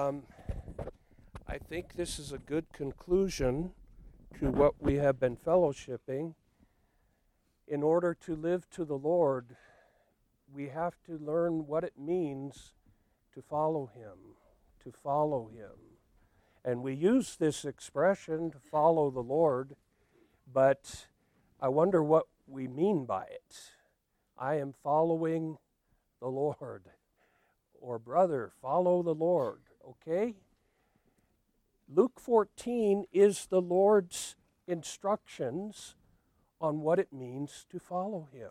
Um, I think this is a good conclusion to what we have been fellowshipping. In order to live to the Lord, we have to learn what it means to follow Him, to follow Him. And we use this expression to follow the Lord, but I wonder what we mean by it. I am following the Lord. Or, brother, follow the Lord, okay? Luke 14 is the Lord's instructions on what it means to follow Him.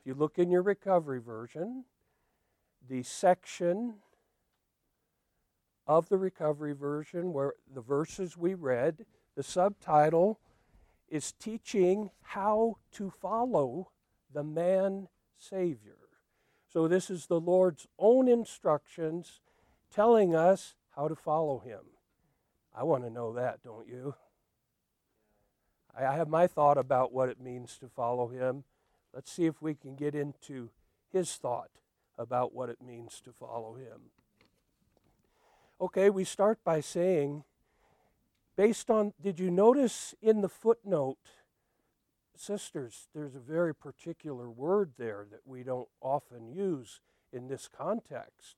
If you look in your recovery version, the section of the recovery version where the verses we read, the subtitle is Teaching How to Follow the Man Savior. So, this is the Lord's own instructions telling us how to follow Him. I want to know that, don't you? I have my thought about what it means to follow Him. Let's see if we can get into His thought about what it means to follow Him. Okay, we start by saying, based on, did you notice in the footnote sisters, there's a very particular word there that we don't often use in this context.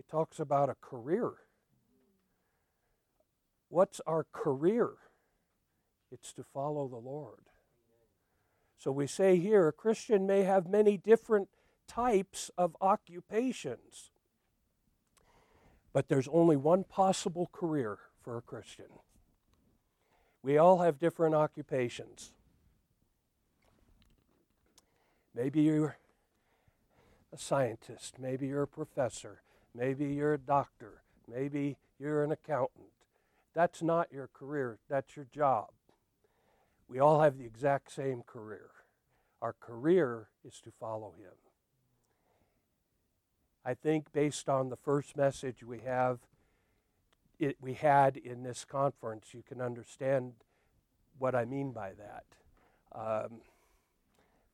It talks about a career. What's our career? It's to follow the Lord. So we say here a Christian may have many different types of occupations, but there's only one possible career for a Christian. We all have different occupations. Maybe you're a scientist. Maybe you're a professor. Maybe you're a doctor. Maybe you're an accountant. That's not your career, that's your job. We all have the exact same career. Our career is to follow Him. I think, based on the first message we have, it, we had in this conference, you can understand what I mean by that. Um,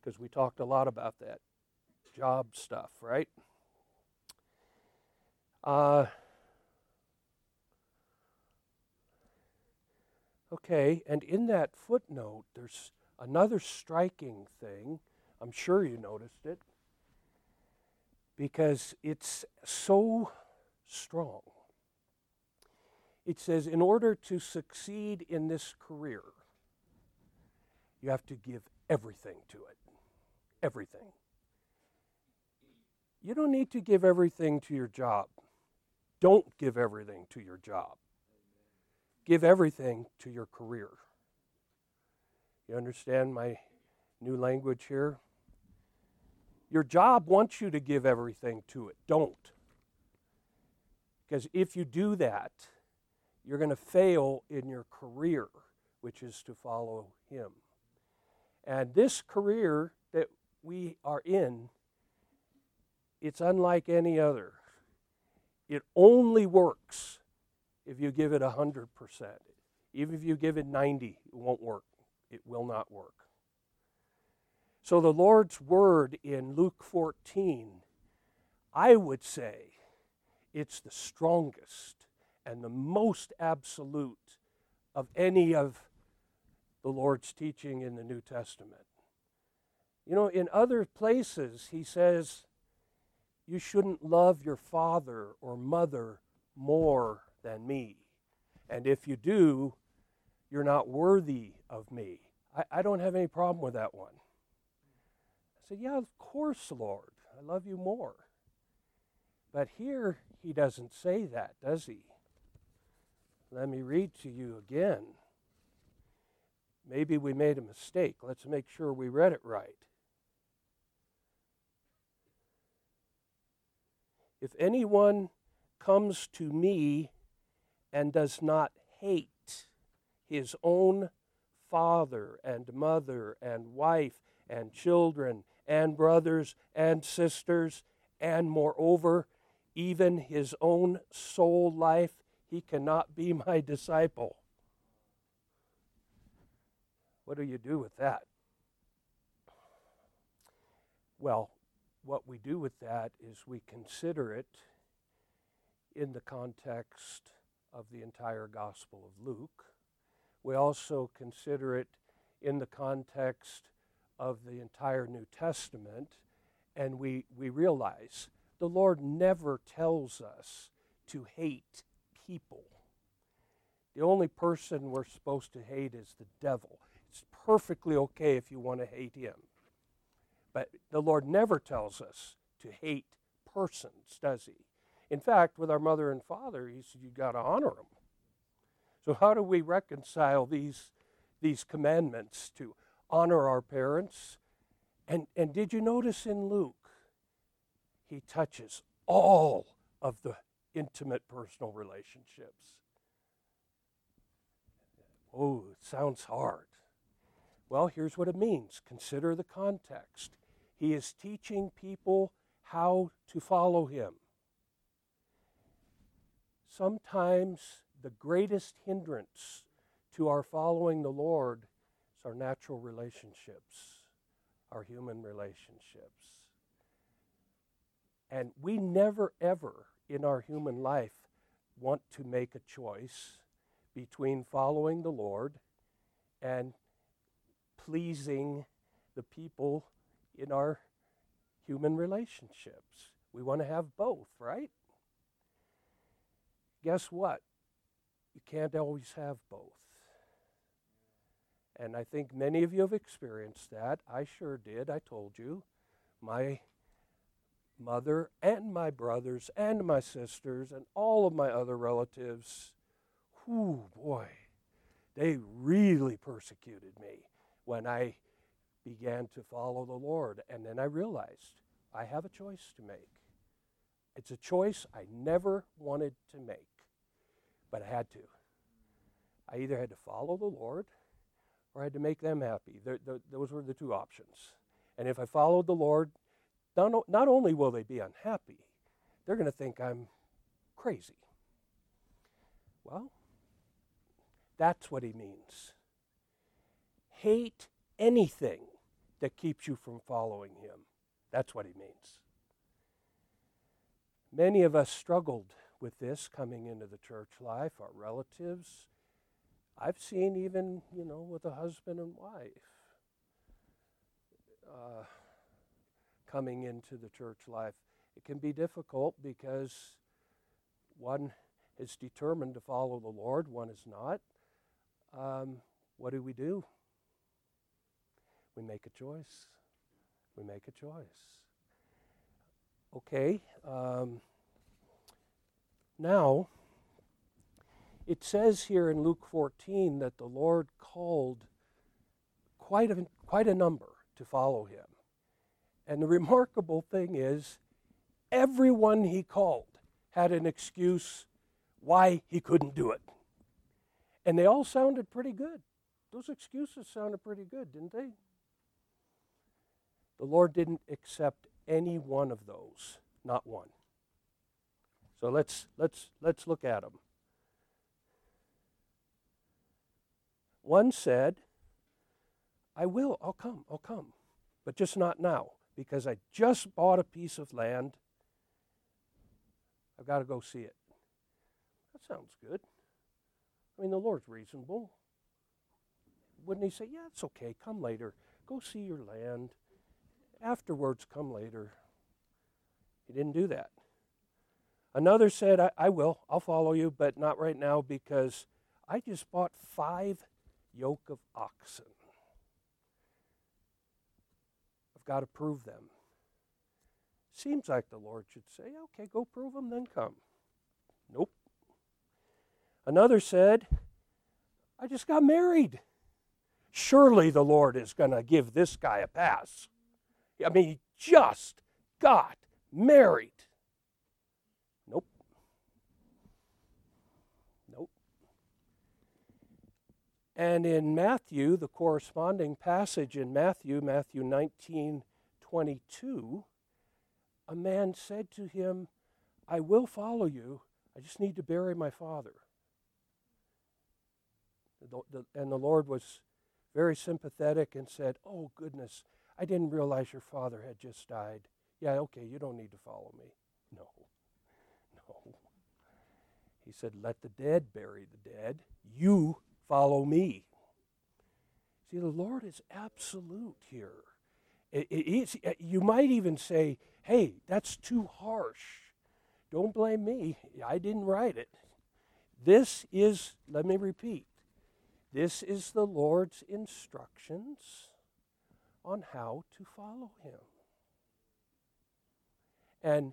because we talked a lot about that job stuff, right? Uh, okay, and in that footnote, there's another striking thing. I'm sure you noticed it because it's so strong. It says, in order to succeed in this career, you have to give everything to it everything. You don't need to give everything to your job. Don't give everything to your job. Give everything to your career. You understand my new language here? Your job wants you to give everything to it. Don't. Because if you do that, you're going to fail in your career, which is to follow Him. And this career that we are in, it's unlike any other. It only works if you give it 100%. Even if you give it 90, it won't work. It will not work. So the Lord's word in Luke 14, I would say it's the strongest and the most absolute of any of the Lord's teaching in the New Testament. You know, in other places, he says, you shouldn't love your father or mother more than me. And if you do, you're not worthy of me. I, I don't have any problem with that one. I said, Yeah, of course, Lord. I love you more. But here, he doesn't say that, does he? Let me read to you again. Maybe we made a mistake. Let's make sure we read it right. If anyone comes to me and does not hate his own father and mother and wife and children and brothers and sisters, and moreover, even his own soul life, he cannot be my disciple. What do you do with that? Well, what we do with that is we consider it in the context of the entire Gospel of Luke. We also consider it in the context of the entire New Testament, and we, we realize the Lord never tells us to hate people. The only person we're supposed to hate is the devil. It's perfectly okay if you want to hate him. But the Lord never tells us to hate persons, does he? In fact, with our mother and father, he said, You've got to honor them. So, how do we reconcile these, these commandments to honor our parents? And, and did you notice in Luke, he touches all of the intimate personal relationships? Oh, it sounds hard. Well, here's what it means consider the context. He is teaching people how to follow him. Sometimes the greatest hindrance to our following the Lord is our natural relationships, our human relationships. And we never, ever in our human life want to make a choice between following the Lord and pleasing the people in our human relationships. We want to have both, right? Guess what? You can't always have both. And I think many of you have experienced that. I sure did. I told you. My mother and my brothers and my sisters and all of my other relatives, whoo, boy, they really persecuted me when I began to follow the Lord. And then I realized I have a choice to make. It's a choice I never wanted to make, but I had to. I either had to follow the Lord or I had to make them happy. Those were the two options. And if I followed the Lord, not, not only will they be unhappy, they're going to think I'm crazy. Well, that's what he means. Hate anything that keeps you from following him. That's what he means. Many of us struggled with this coming into the church life, our relatives. I've seen even, you know, with a husband and wife uh, coming into the church life. It can be difficult because one is determined to follow the Lord, one is not. Um, what do we do? We make a choice. We make a choice. Okay. Um, now, it says here in Luke 14 that the Lord called quite a, quite a number to follow him. And the remarkable thing is, everyone he called had an excuse why he couldn't do it. And they all sounded pretty good. Those excuses sounded pretty good, didn't they? The Lord didn't accept any one of those, not one. So let's let's let's look at them. One said, I will, I'll come, I'll come, but just not now, because I just bought a piece of land. I've got to go see it. That sounds good. I mean, the Lord's reasonable. Wouldn't He say, Yeah, it's okay, come later. Go see your land. Afterwards, come later. He didn't do that. Another said, I, I will, I'll follow you, but not right now because I just bought five yoke of oxen. I've got to prove them. Seems like the Lord should say, okay, go prove them, then come. Nope. Another said, I just got married. Surely the Lord is going to give this guy a pass. I mean, he just got married. Nope. Nope. And in Matthew, the corresponding passage in Matthew, Matthew 19 22, a man said to him, I will follow you. I just need to bury my father. and the Lord was very sympathetic and said, Oh, goodness, I didn't realize your father had just died. Yeah, okay, you don't need to follow me. No, no. He said, Let the dead bury the dead. You follow me. See, the Lord is absolute here. It, uh, you might even say, hey, that's too harsh. Don't blame me. I didn't write it. This is, let me repeat, this is the Lord's instructions on how to follow Him. And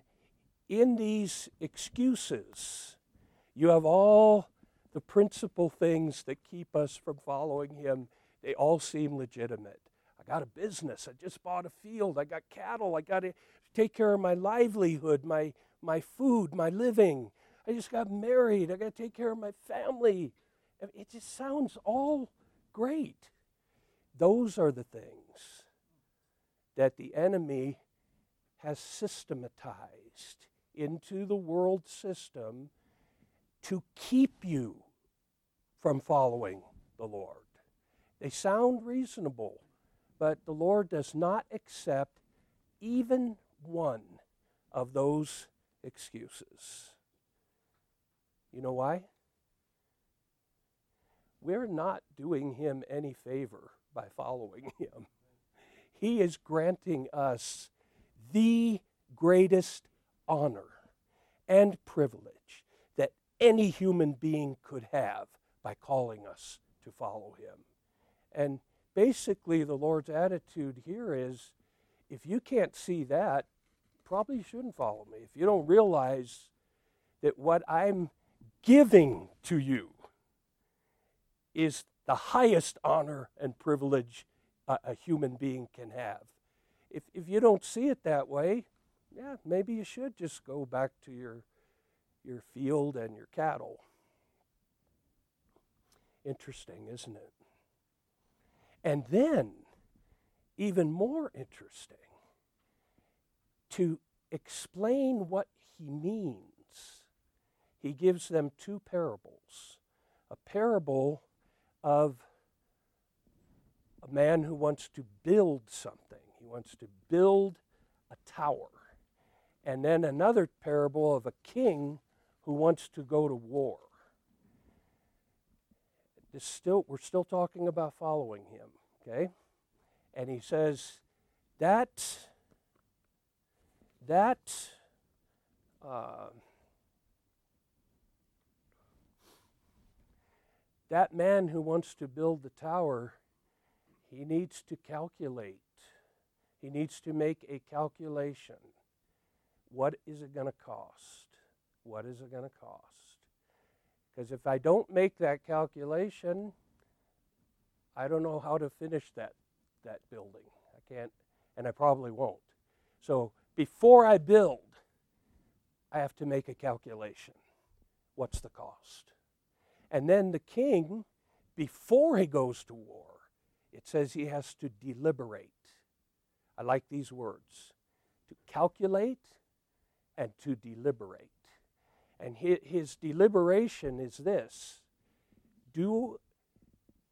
in these excuses, you have all the principal things that keep us from following Him. They all seem legitimate. I got a business. I just bought a field. I got cattle. I got to take care of my livelihood, my, my food, my living. I just got married. I got to take care of my family. It just sounds all great. Those are the things that the enemy has systematized into the world system to keep you from following the Lord. They sound reasonable, but the Lord does not accept even one of those excuses. You know why? We're not doing him any favor by following him. He is granting us the greatest honor and privilege that any human being could have by calling us to follow him. And basically, the Lord's attitude here is if you can't see that, probably you shouldn't follow me. If you don't realize that what I'm giving to you is the highest honor and privilege a, a human being can have. If, if you don't see it that way, yeah, maybe you should just go back to your, your field and your cattle. Interesting, isn't it? And then, even more interesting, to explain what he means, he gives them two parables. A parable of man who wants to build something, he wants to build a tower. And then another parable of a king who wants to go to war still, we're still talking about following him, okay? And he says that that uh, that man who wants to build the tower, he needs to calculate. He needs to make a calculation. What is it going to cost? What is it going to cost? Because if I don't make that calculation, I don't know how to finish that, that building. I can't, and I probably won't. So before I build, I have to make a calculation. What's the cost? And then the king, before he goes to war, it says he has to deliberate. I like these words to calculate and to deliberate. And his deliberation is this do,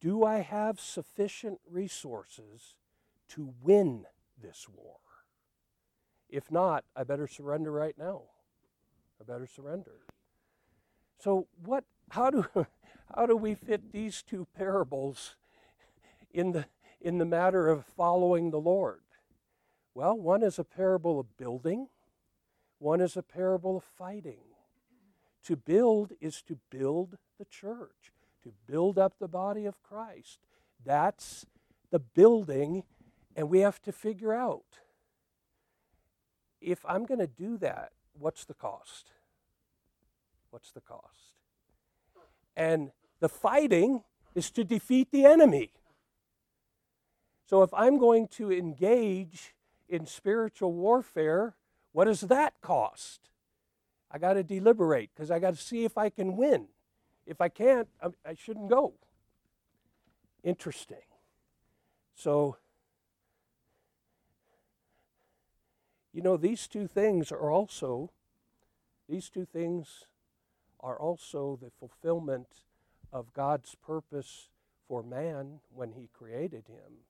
do I have sufficient resources to win this war? If not, I better surrender right now. I better surrender. So, what, how, do, how do we fit these two parables in the, in the matter of following the Lord? Well, one is a parable of building, one is a parable of fighting. To build is to build the church, to build up the body of Christ. That's the building, and we have to figure out if I'm going to do that, what's the cost? What's the cost? And the fighting is to defeat the enemy. So if I'm going to engage in spiritual warfare, what does that cost? I got to deliberate because I got to see if I can win. If I can't, I, shouldn't go. Interesting. So, you know, these two things are also, these two things are also the fulfillment of God's purpose for man when he created him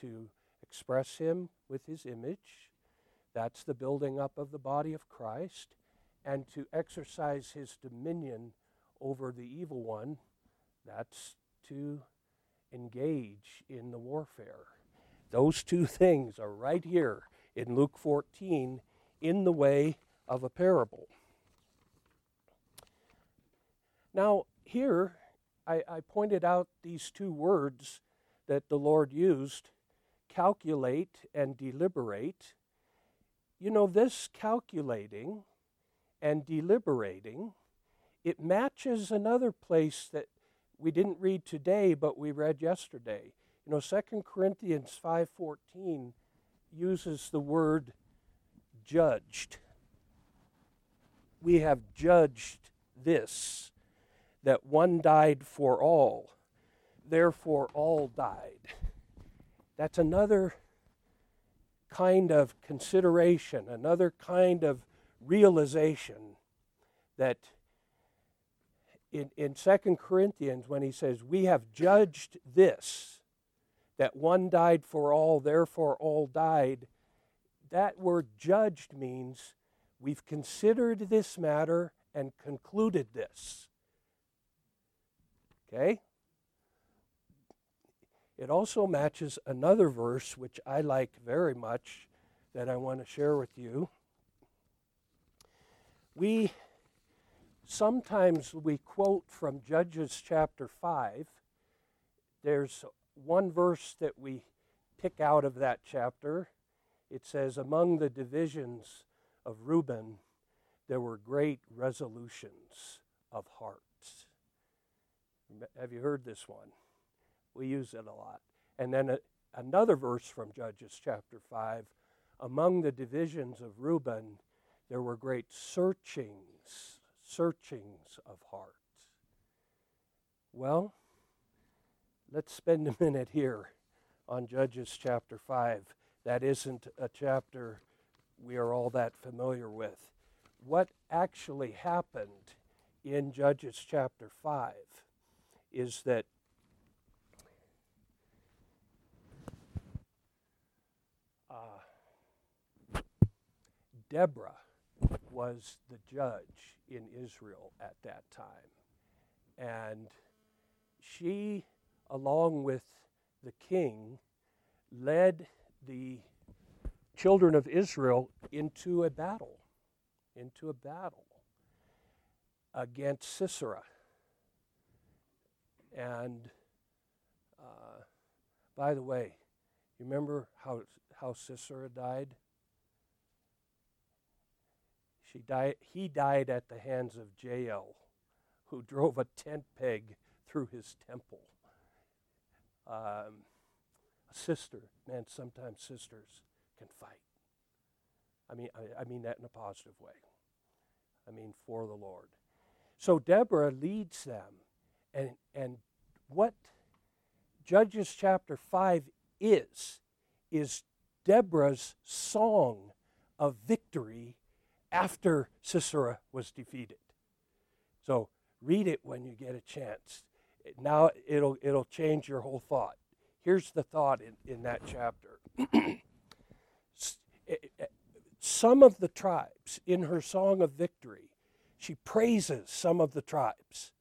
to express him with his image. That's the building up of the body of Christ and to exercise his dominion over the evil one, that's to engage in the warfare. Those two things are right here in Luke 14 in the way of a parable. Now, here, I, I pointed out these two words that the Lord used calculate and deliberate. You know, this calculating and deliberating, it matches another place that we didn't read today, but we read yesterday. You know, 2 Corinthians 5:14 uses the word judged. We have judged this that one died for all, therefore all died. That's another kind of consideration, another kind of realization that in, in 2 Corinthians, when he says, We have judged this, that one died for all, therefore all died, that word judged means we've considered this matter and concluded this. Okay? It also matches another verse which I like very much that I want to share with you. We sometimes we quote from Judges chapter 5. There's one verse that we pick out of that chapter. It says, Among the divisions of Reuben, there were great resolutions of heart. Have you heard this one? We use it a lot. And then a, another verse from Judges chapter 5 Among the divisions of Reuben, there were great searchings, searchings of heart. Well, let's spend a minute here on Judges chapter 5. That isn't a chapter we are all that familiar with. What actually happened in Judges chapter 5 is that Deborah was the judge in Israel at that time. And she, along with the king, led the children of Israel into a battle, into a battle against Sisera. And uh, by the way, you remember how, how Sisera died? She died, he died at the hands of Jael, who drove a tent peg through his temple. Um, a sister, man, sometimes sisters can fight. I mean, I, I mean that in a positive way. I mean, for the Lord. So Deborah leads them and, and what Judges chapter 5 is, is Deborah's song of victory after Sisera was defeated. So read it when you get a chance. Now it'll, it'll change your whole thought. Here's the thought in, in that chapter. Eh, eh, some of the tribes, in her song of victory, she praises some of the tribes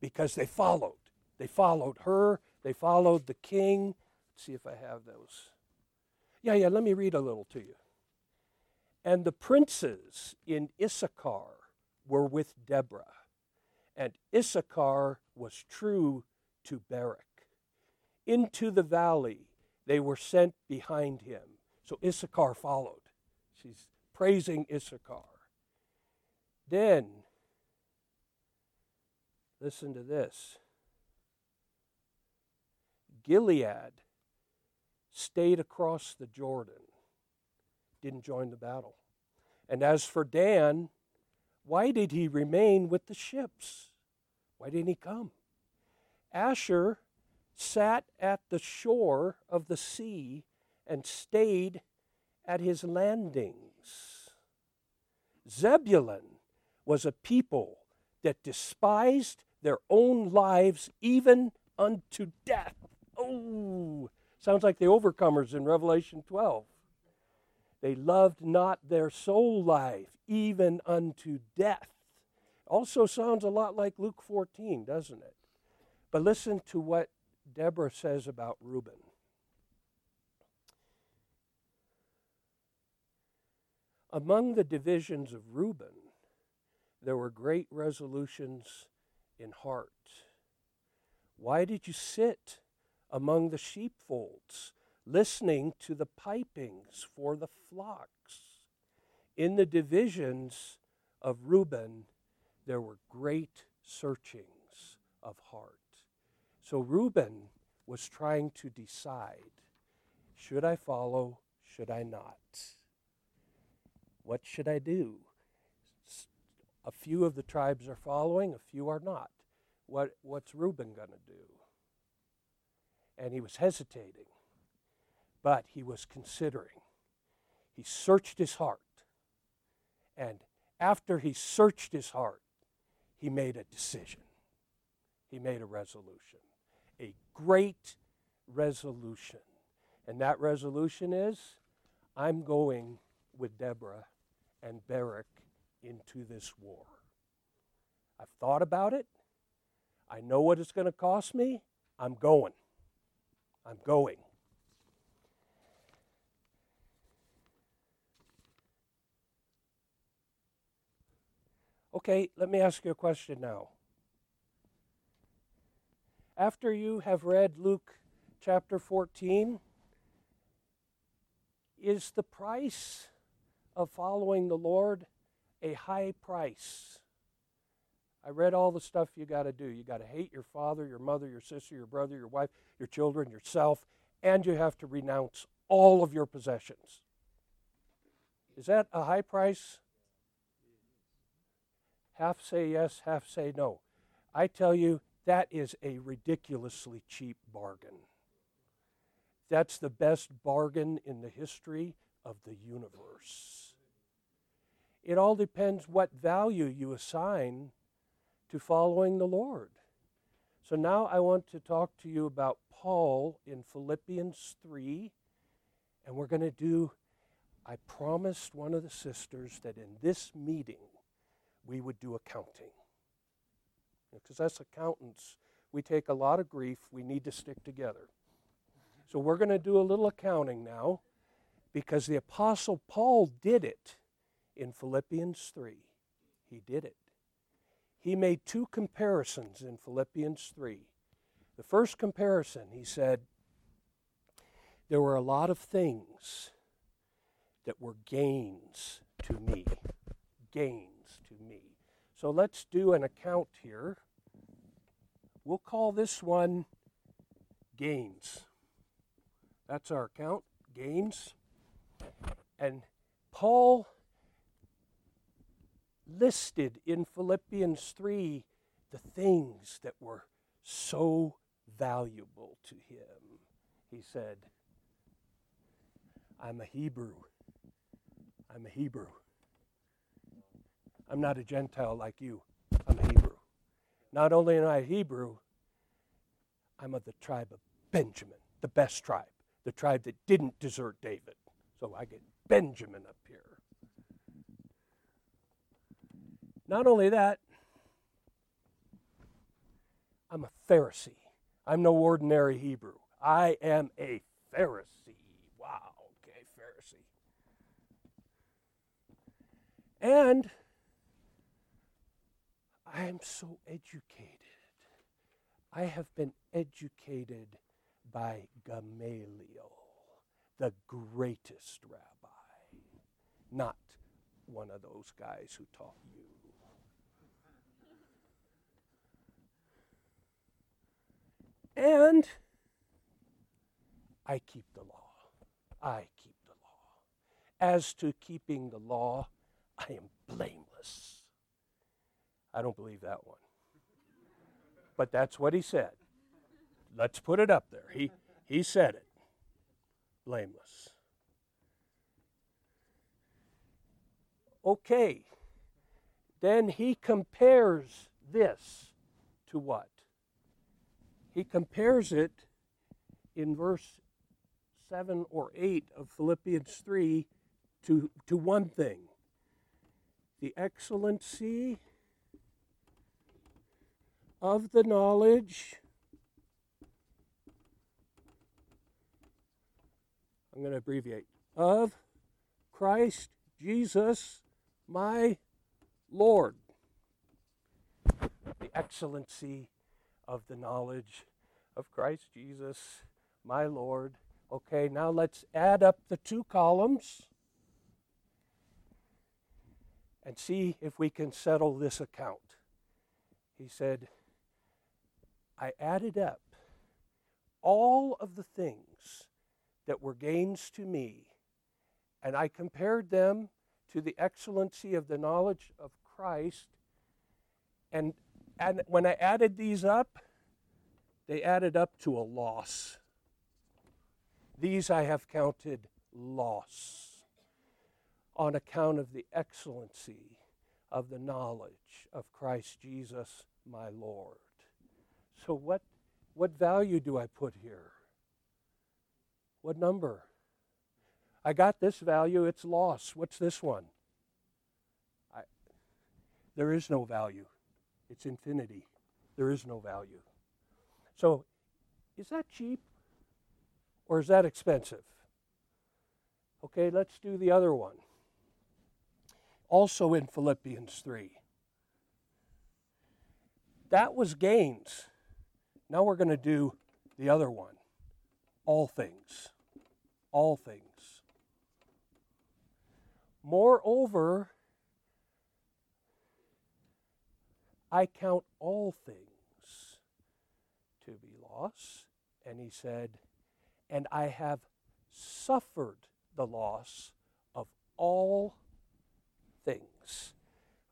because they followed. They followed her, they followed the king. Let's see if I have those. Yeah, yeah, let me read a little to you. And the princes in Issachar were with Deborah, and Issachar was true to Barak. Into the valley they were sent behind him. So Issachar followed. She's praising Issachar. Then Listen to this Gilead stayed across the Jordan, didn't join the battle. And as for Dan, why did he remain with the ships? Why didn't he come? Asher sat at the shore of the sea and stayed at his landings. Zebulun was a people that despised their own lives even unto death. Oh, sounds like the overcomers in Revelation 12. They loved not their soul life even unto death. Also sounds a lot like Luke 14, doesn't it? But listen to what Deborah says about Reuben. Among the divisions of Reuben, there were great resolutions in heart. Why did you sit among the sheepfolds, listening to the pipings for the flocks? In the divisions of Reuben, there were great searchings of heart. So Reuben was trying to decide should I follow, should I not? What should I do? A few of the tribes are following, a few are not. What, what's Reuben going to do? And he was hesitating, but he was considering. He searched his heart. And after he searched his heart, he made a decision. He made a resolution. A great resolution. And that resolution is I'm going with Deborah and Barak into this war. I've thought about it. I know what it's going to cost me. I'm going. I'm going. Okay, let me ask you a question now. After you have read Luke chapter 14, is the price of following the Lord a high price? I read all the stuff you got to do. You got to hate your father, your mother, your sister, your brother, your wife, your children, yourself, and you have to renounce all of your possessions. Is that a high price? Half say yes, half say no. I tell you, that is a ridiculously cheap bargain. That's the best bargain in the history of the universe. It all depends what value you assign to following the Lord. So now I want to talk to you about Paul in Philippians 3, and we're going to do. I promised one of the sisters that in this meeting, we would do accounting. Because as accountants, we take a lot of grief. We need to stick together. So we're going to do a little accounting now because the Apostle Paul did it in Philippians 3. He did it. He made two comparisons in Philippians 3. The first comparison, he said, there were a lot of things that were gains to me. Gains to me. So let's do an account here. We'll call this one gains. That's our account, gains. And Paul listed in Philippians 3 the things that were so valuable to him. He said, I'm a Hebrew. I'm a Hebrew. I'm not a Gentile like you. I'm a Hebrew. Not only am I Hebrew, I'm of the tribe of Benjamin, the best tribe, the tribe that didn't desert David. So I get Benjamin up here. Not only that, I'm a Pharisee. I'm no ordinary Hebrew. I am a Pharisee. Wow, okay, Pharisee. And I am so educated. I have been educated by Gamaliel, the greatest rabbi, not one of those guys who taught you. And I keep the law. I keep the law. As to keeping the law, I am blameless. I don't believe that one. But that's what he said. Let's put it up there. He, he said it. Blameless. Okay. Then he compares this to what? He compares it in verse 7 or 8 of Philippians 3 to, to one thing the excellency of the knowledge. I'm going to abbreviate of Christ Jesus, my Lord. The excellency of the knowledge of Christ Jesus, my Lord. Okay, now let's add up the two columns and see if we can settle this account. He said, I added up all of the things that were gains to me, and I compared them to the excellency of the knowledge of Christ. And, and when I added these up, they added up to a loss. These I have counted loss on account of the excellency of the knowledge of Christ Jesus my Lord. So, what, what value do I put here? What number? I got this value, it's loss. What's this one? I, there is no value. It's infinity. There is no value. So, is that cheap or is that expensive? Okay, let's do the other one. Also in Philippians 3. That was gains. Now we're going to do the other one. All things. All things. Moreover, I count all things to be loss. And he said, And I have suffered the loss of all things.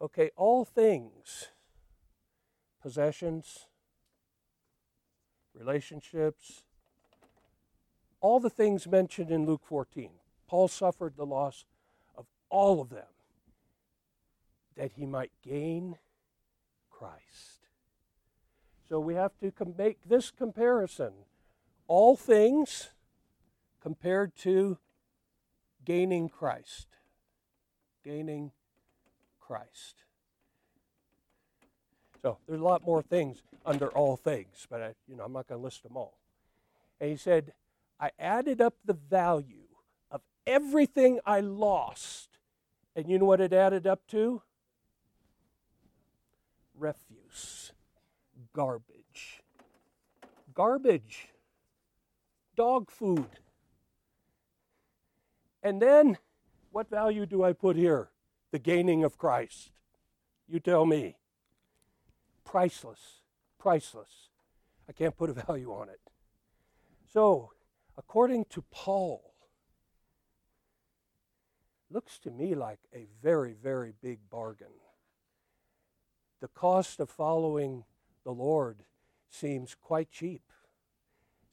Okay, all things possessions, relationships, all the things mentioned in Luke 14. Paul suffered the loss of all of them that he might gain Christ. So we have to com- make this comparison. All things compared to gaining Christ. Gaining Christ. So there's a lot more things under all things, but I, you know, I'm not going to list them all. And he said, I added up the value of everything I lost. And you know what it added up to? Refuse garbage. Garbage. Dog food. And then, what value do I put here? The gaining of Christ. You tell me. Priceless. Priceless. I can't put a value on it. So, according to Paul, looks to me like a very, very big bargain. The cost of following the Lord seems quite cheap.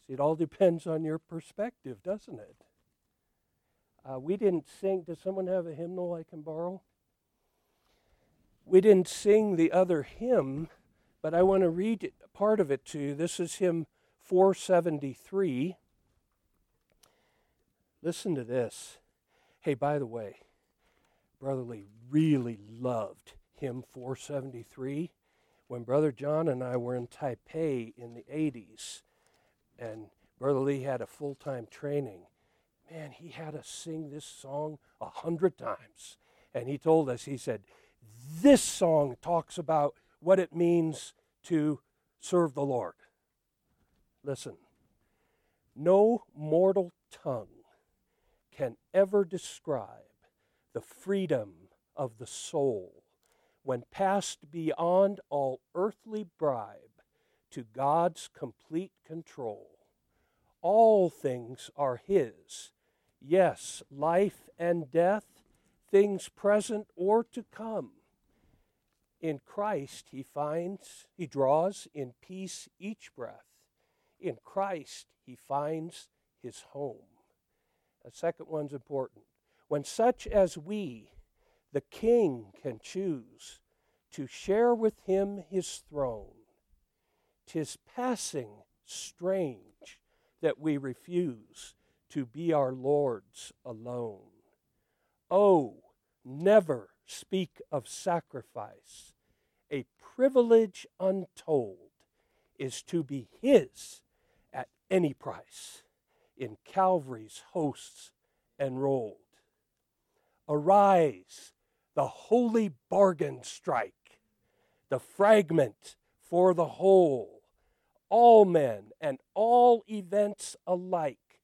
See, it all depends on your perspective, doesn't it? Uh, we didn't sing. Does someone have a hymnal I can borrow? We didn't sing the other hymn, but I want to read part of it to you. This is hymn 473. Listen to this. Hey, by the way, Brother Lee really loved hymn 473 when Brother John and I were in Taipei in the 80s, and Brother Lee had a full time training, man, he had us sing this song a hundred times. And he told us, he said, this song talks about what it means to serve the Lord. Listen, no mortal tongue can ever describe the freedom of the soul when passed beyond all earthly bribe to God's complete control. All things are His, yes, life and death, things present or to come. In Christ he finds, he draws in peace each breath. In Christ he finds his home. A second one's important. When such as we, the king can choose to share with him his throne. Tis passing strange that we refuse to be our Lord's alone. Oh, never speak of sacrifice a privilege untold, is to be His at any price in Calvary's hosts enrolled. Arise, the holy bargain strike, the fragment for the whole. All men and all events alike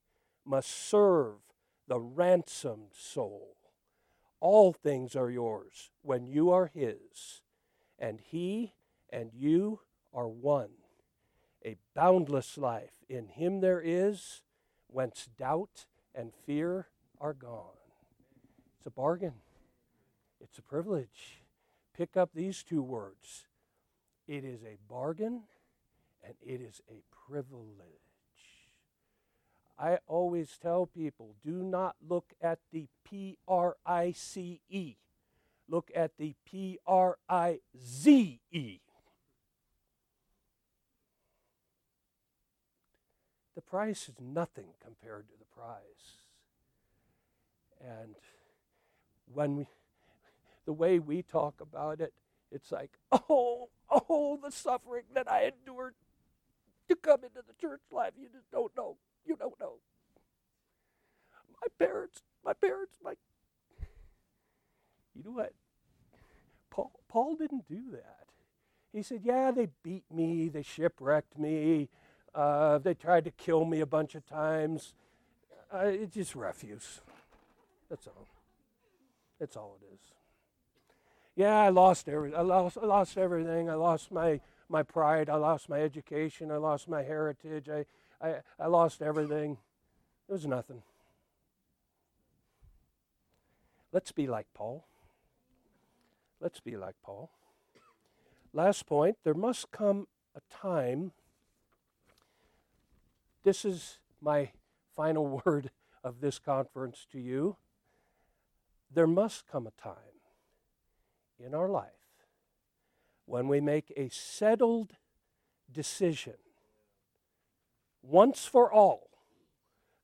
must serve the ransomed soul. All things are yours when you are His, and He and you are one. A boundless life in Him there is, whence doubt and fear are gone. It's a bargain, it's a privilege. Pick up these two words it is a bargain and it is a privilege. I always tell people do not look at the P R I C E, look at the P R I Z E. The price is nothing compared to the prize. And when we, the way we talk about it, it's like, oh, oh, the suffering that I endured to come into the church life. You just don't know. You don't know. My parents, my parents, my. You know what? Paul, Paul didn't do that. He said, Yeah, they beat me, they shipwrecked me, uh, they tried to kill me a bunch of times. Uh, it's just refuse. That's all. That's all it is. Yeah, I lost every, I lost, I lost everything. I lost my, my pride. I lost my education. I lost my heritage. I, I, I lost everything. It was nothing. Let's be like Paul. Let's be like Paul. Last point there must come a time. This is my final word of this conference to you. There must come a time in our life when we make a settled decision once for all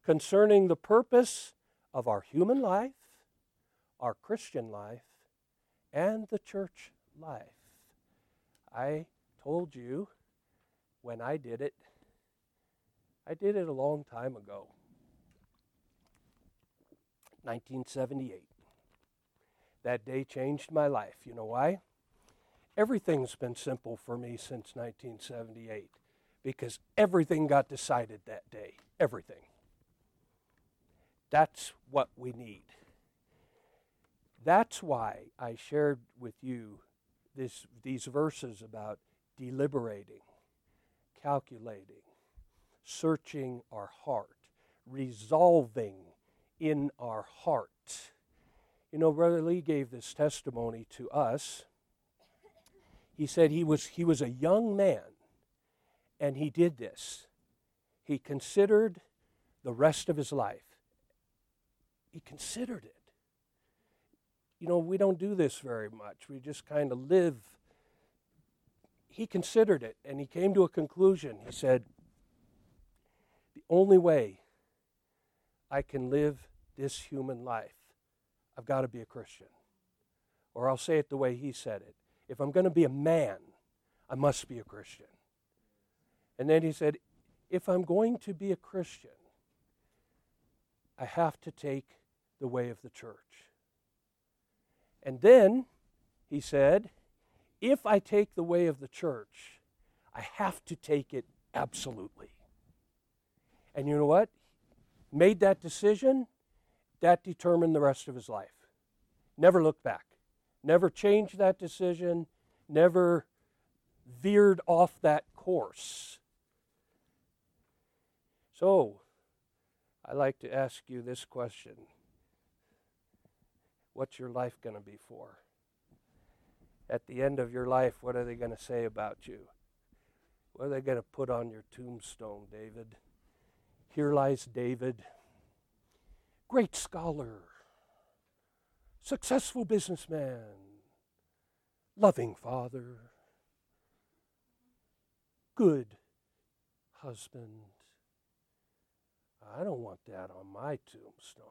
concerning the purpose of our human life, our Christian life, and the church life. I told you when I did it, I did it a long time ago. 1978. That day changed my life. You know why? Everything's been simple for me since 1978 because everything got decided that day. Everything. That's what we need. That's why I shared with you this, these verses about deliberating, calculating, searching our heart, resolving in our heart. You know, Brother Lee gave this testimony to us. He said he was, he was a young man and he did this. He considered the rest of his life. He considered it. You know, we don't do this very much. We just kind of live. He considered it and he came to a conclusion. He said, The only way I can live this human life, I've got to be a Christian. Or I'll say it the way he said it. If I'm going to be a man, I must be a Christian. And then he said, if I'm going to be a Christian, I have to take the way of the church. And then he said, if I take the way of the church, I have to take it absolutely. And you know what? Made that decision, that determined the rest of his life. Never looked back. Never changed that decision, never veered off that course. So, I like to ask you this question What's your life going to be for? At the end of your life, what are they going to say about you? What are they going to put on your tombstone, David? Here lies David, great scholar, successful businessman, loving father, good husband, I don't want that on my tombstone.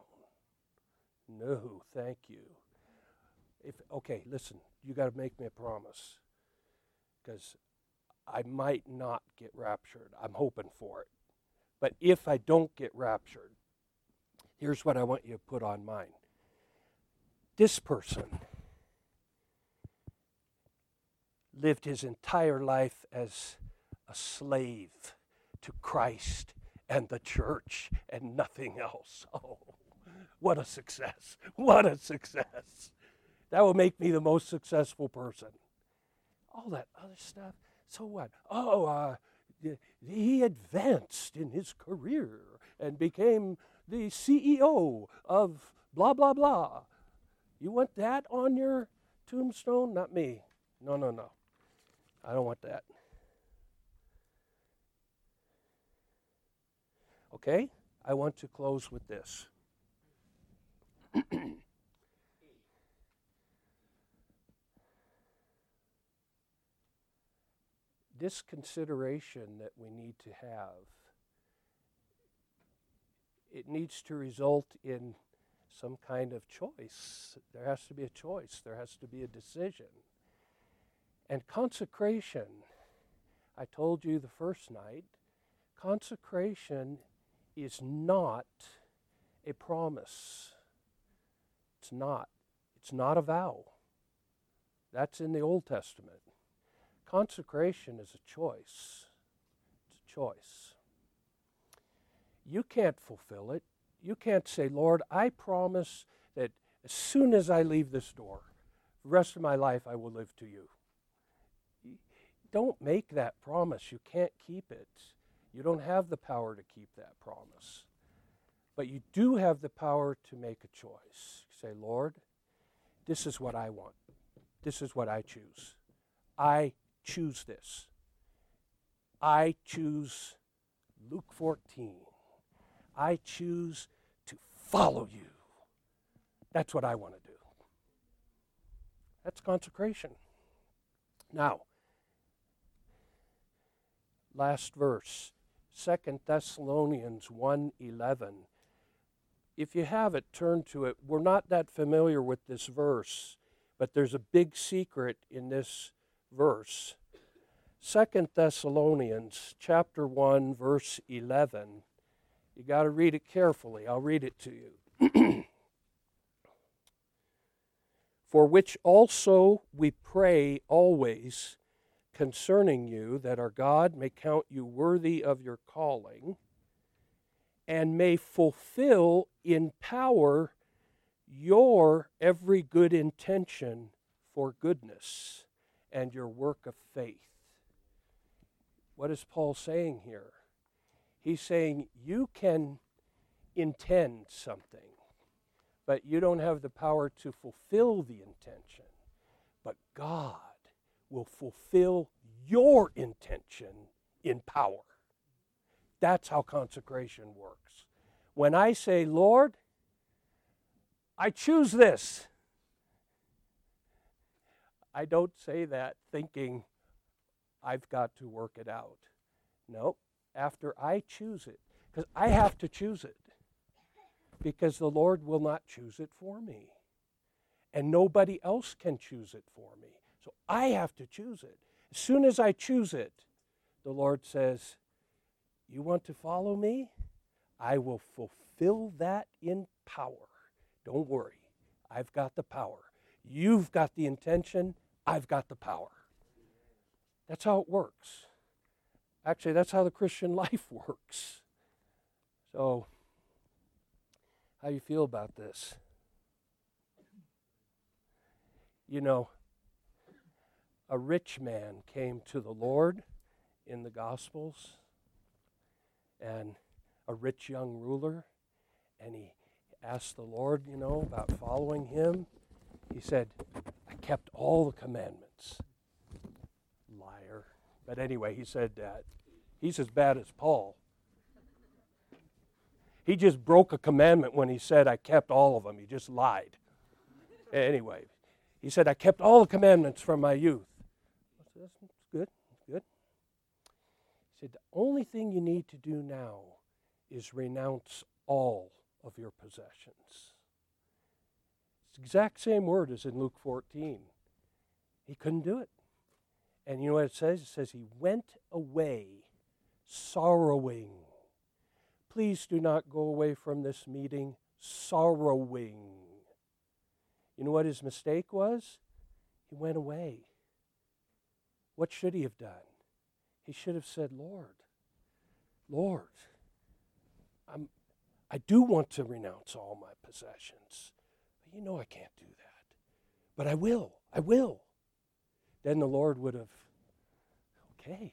No, thank you. If okay, listen, you got to make me a promise. because I might not get raptured. I'm hoping for it. But if I don't get raptured, here's what I want you to put on mine. This person lived his entire life as a slave to Christ and the church and nothing else. Oh, what a success! What a success! That will make me the most successful person. All that other stuff, so what? Oh, uh, he advanced in his career and became the CEO of blah, blah, blah. You want that on your tombstone? Not me. No, no, no. I don't want that. Okay? I want to close with this. this consideration that we need to have it needs to result in some kind of choice there has to be a choice there has to be a decision and consecration i told you the first night consecration is not a promise. It's not. It's not a vow. That's in the Old Testament. Consecration is a choice. It's a choice. You can't fulfill it. You can't say, Lord, I promise that as soon as I leave this door, the rest of my life I will live to you. Don't make that promise. You can't keep it. You don't have the power to keep that promise. But you do have the power to make a choice. Say, Lord, this is what I want. This is what I choose. I choose this. I choose Luke 14. I choose to follow you. That's what I want to do. That's consecration. Now, last verse. Second Thessalonians 1:11. If you have it, turn to it. We're not that familiar with this verse, but there's a big secret in this verse. Second Thessalonians chapter 1 verse 11. You got to read it carefully. I'll read it to you. For which also we pray always concerning you, that our God may count you worthy of your calling, and may fulfill in power your every good intention for goodness and your work of faith. What is Paul saying here? He's saying you can intend something, but you don't have the power to fulfill the intention. But God will fulfill your intention in power. That's how consecration works. When I say, Lord, I choose this, I don't say that thinking I've got to work it out. No, after I choose it, because I have to choose it, because the Lord will not choose it for me. And nobody else can choose it for me. So I have to choose it. As soon as I choose it, the Lord says, You want to follow me? I will fulfill that in power. Don't worry, I've got the power. You've got the intention, I've got the power. That's how it works. Actually, that's how the Christian life works. So, how you feel about this? You know, a rich man came to the Lord in the Gospels, and a rich young ruler, and he asked the Lord, you know, about following him. He said, I kept all the commandments. Liar. But anyway, he said that. He's as bad as Paul. He just broke a commandment when he said, I kept all of them. He just lied. Anyway, he said, I kept all the commandments from my youth that's, good. Good. He said, The only thing you need to do now is renounce all of your possessions. It's the exact same word as in Luke 14. He couldn't do it. And you know what it says? It says he went away sorrowing. Please do not go away from this meeting sorrowing. You know what his mistake was? He went away. What should he have done? He should have said, Lord, Lord, I'm, I do want to renounce all my possessions. But you know I can't do that. But I will. I will. Then the Lord would have, okay.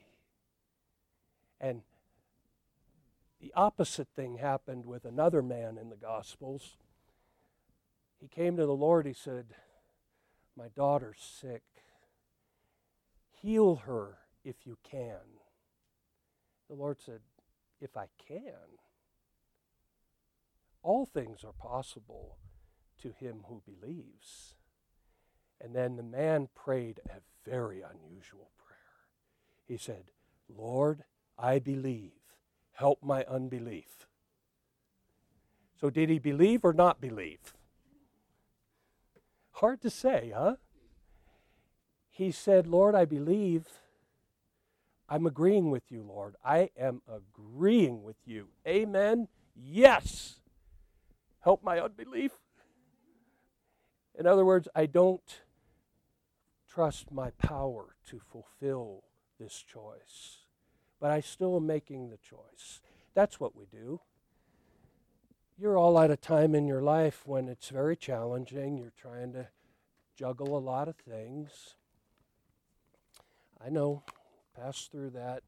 And the opposite thing happened with another man in the Gospels. He came to the Lord, he said, My daughter's sick. Heal her if you can. The Lord said, If I can. All things are possible to him who believes. And then the man prayed a very unusual prayer. He said, Lord, I believe. Help my unbelief. So, did he believe or not believe? Hard to say, huh? He said, Lord, I believe. I'm agreeing with you, Lord. I am agreeing with you. Amen. Yes. Help my unbelief. In other words, I don't trust my power to fulfill this choice, but I still am making the choice. That's what we do. You're all at a time in your life when it's very challenging. You're trying to juggle a lot of things. I know, pass through that.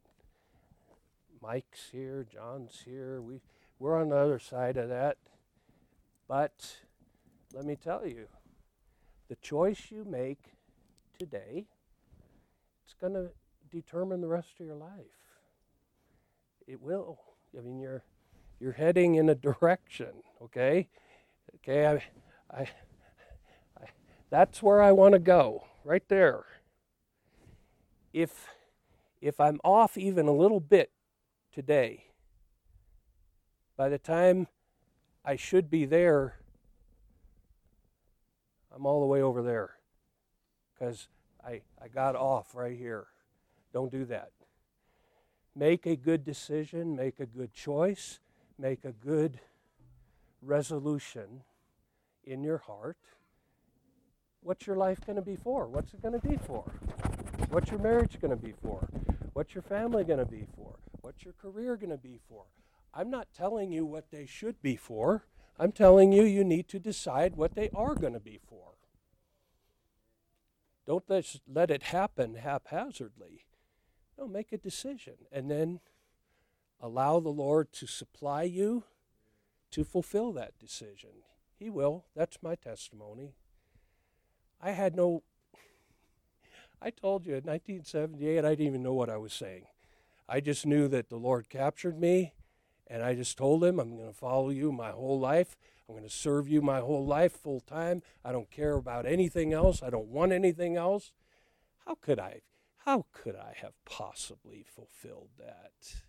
Mike's here, John's here. We, we're on the other side of that. But let me tell you, the choice you make today, it's going to determine the rest of your life. It will. I mean, you're you're heading in a direction. Okay, okay. I, I, I that's where I want to go. Right there. If if I'm off even a little bit today, by the time I should be there, I'm all the way over there because I, I got off right here. Don't do that. Make a good decision, make a good choice, make a good resolution in your heart. What's your life going to be for? What's it going to be for? What's your marriage going to be for? What's your family going to be for? What's your career going to be for? I'm not telling you what they should be for. I'm telling you, you need to decide what they are going to be for. Don't let it happen haphazardly. No, make a decision and then allow the Lord to supply you to fulfill that decision. He will. That's my testimony. I had no, I told you in 1978, I didn't even know what I was saying. I just knew that the Lord captured me and I just told him, I'm going to follow you my whole life. I'm going to serve you my whole life full time. I don't care about anything else. I don't want anything else. How could I how could I have possibly fulfilled that?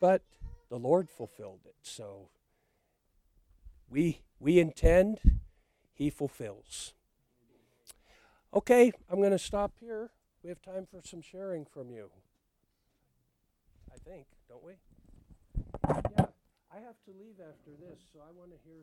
But the Lord fulfilled it. So we we intend, he fulfills. Okay, I'm going to stop here. We have time for some sharing from you. I think, don't we? Yeah, I have to leave after this, so I want to hear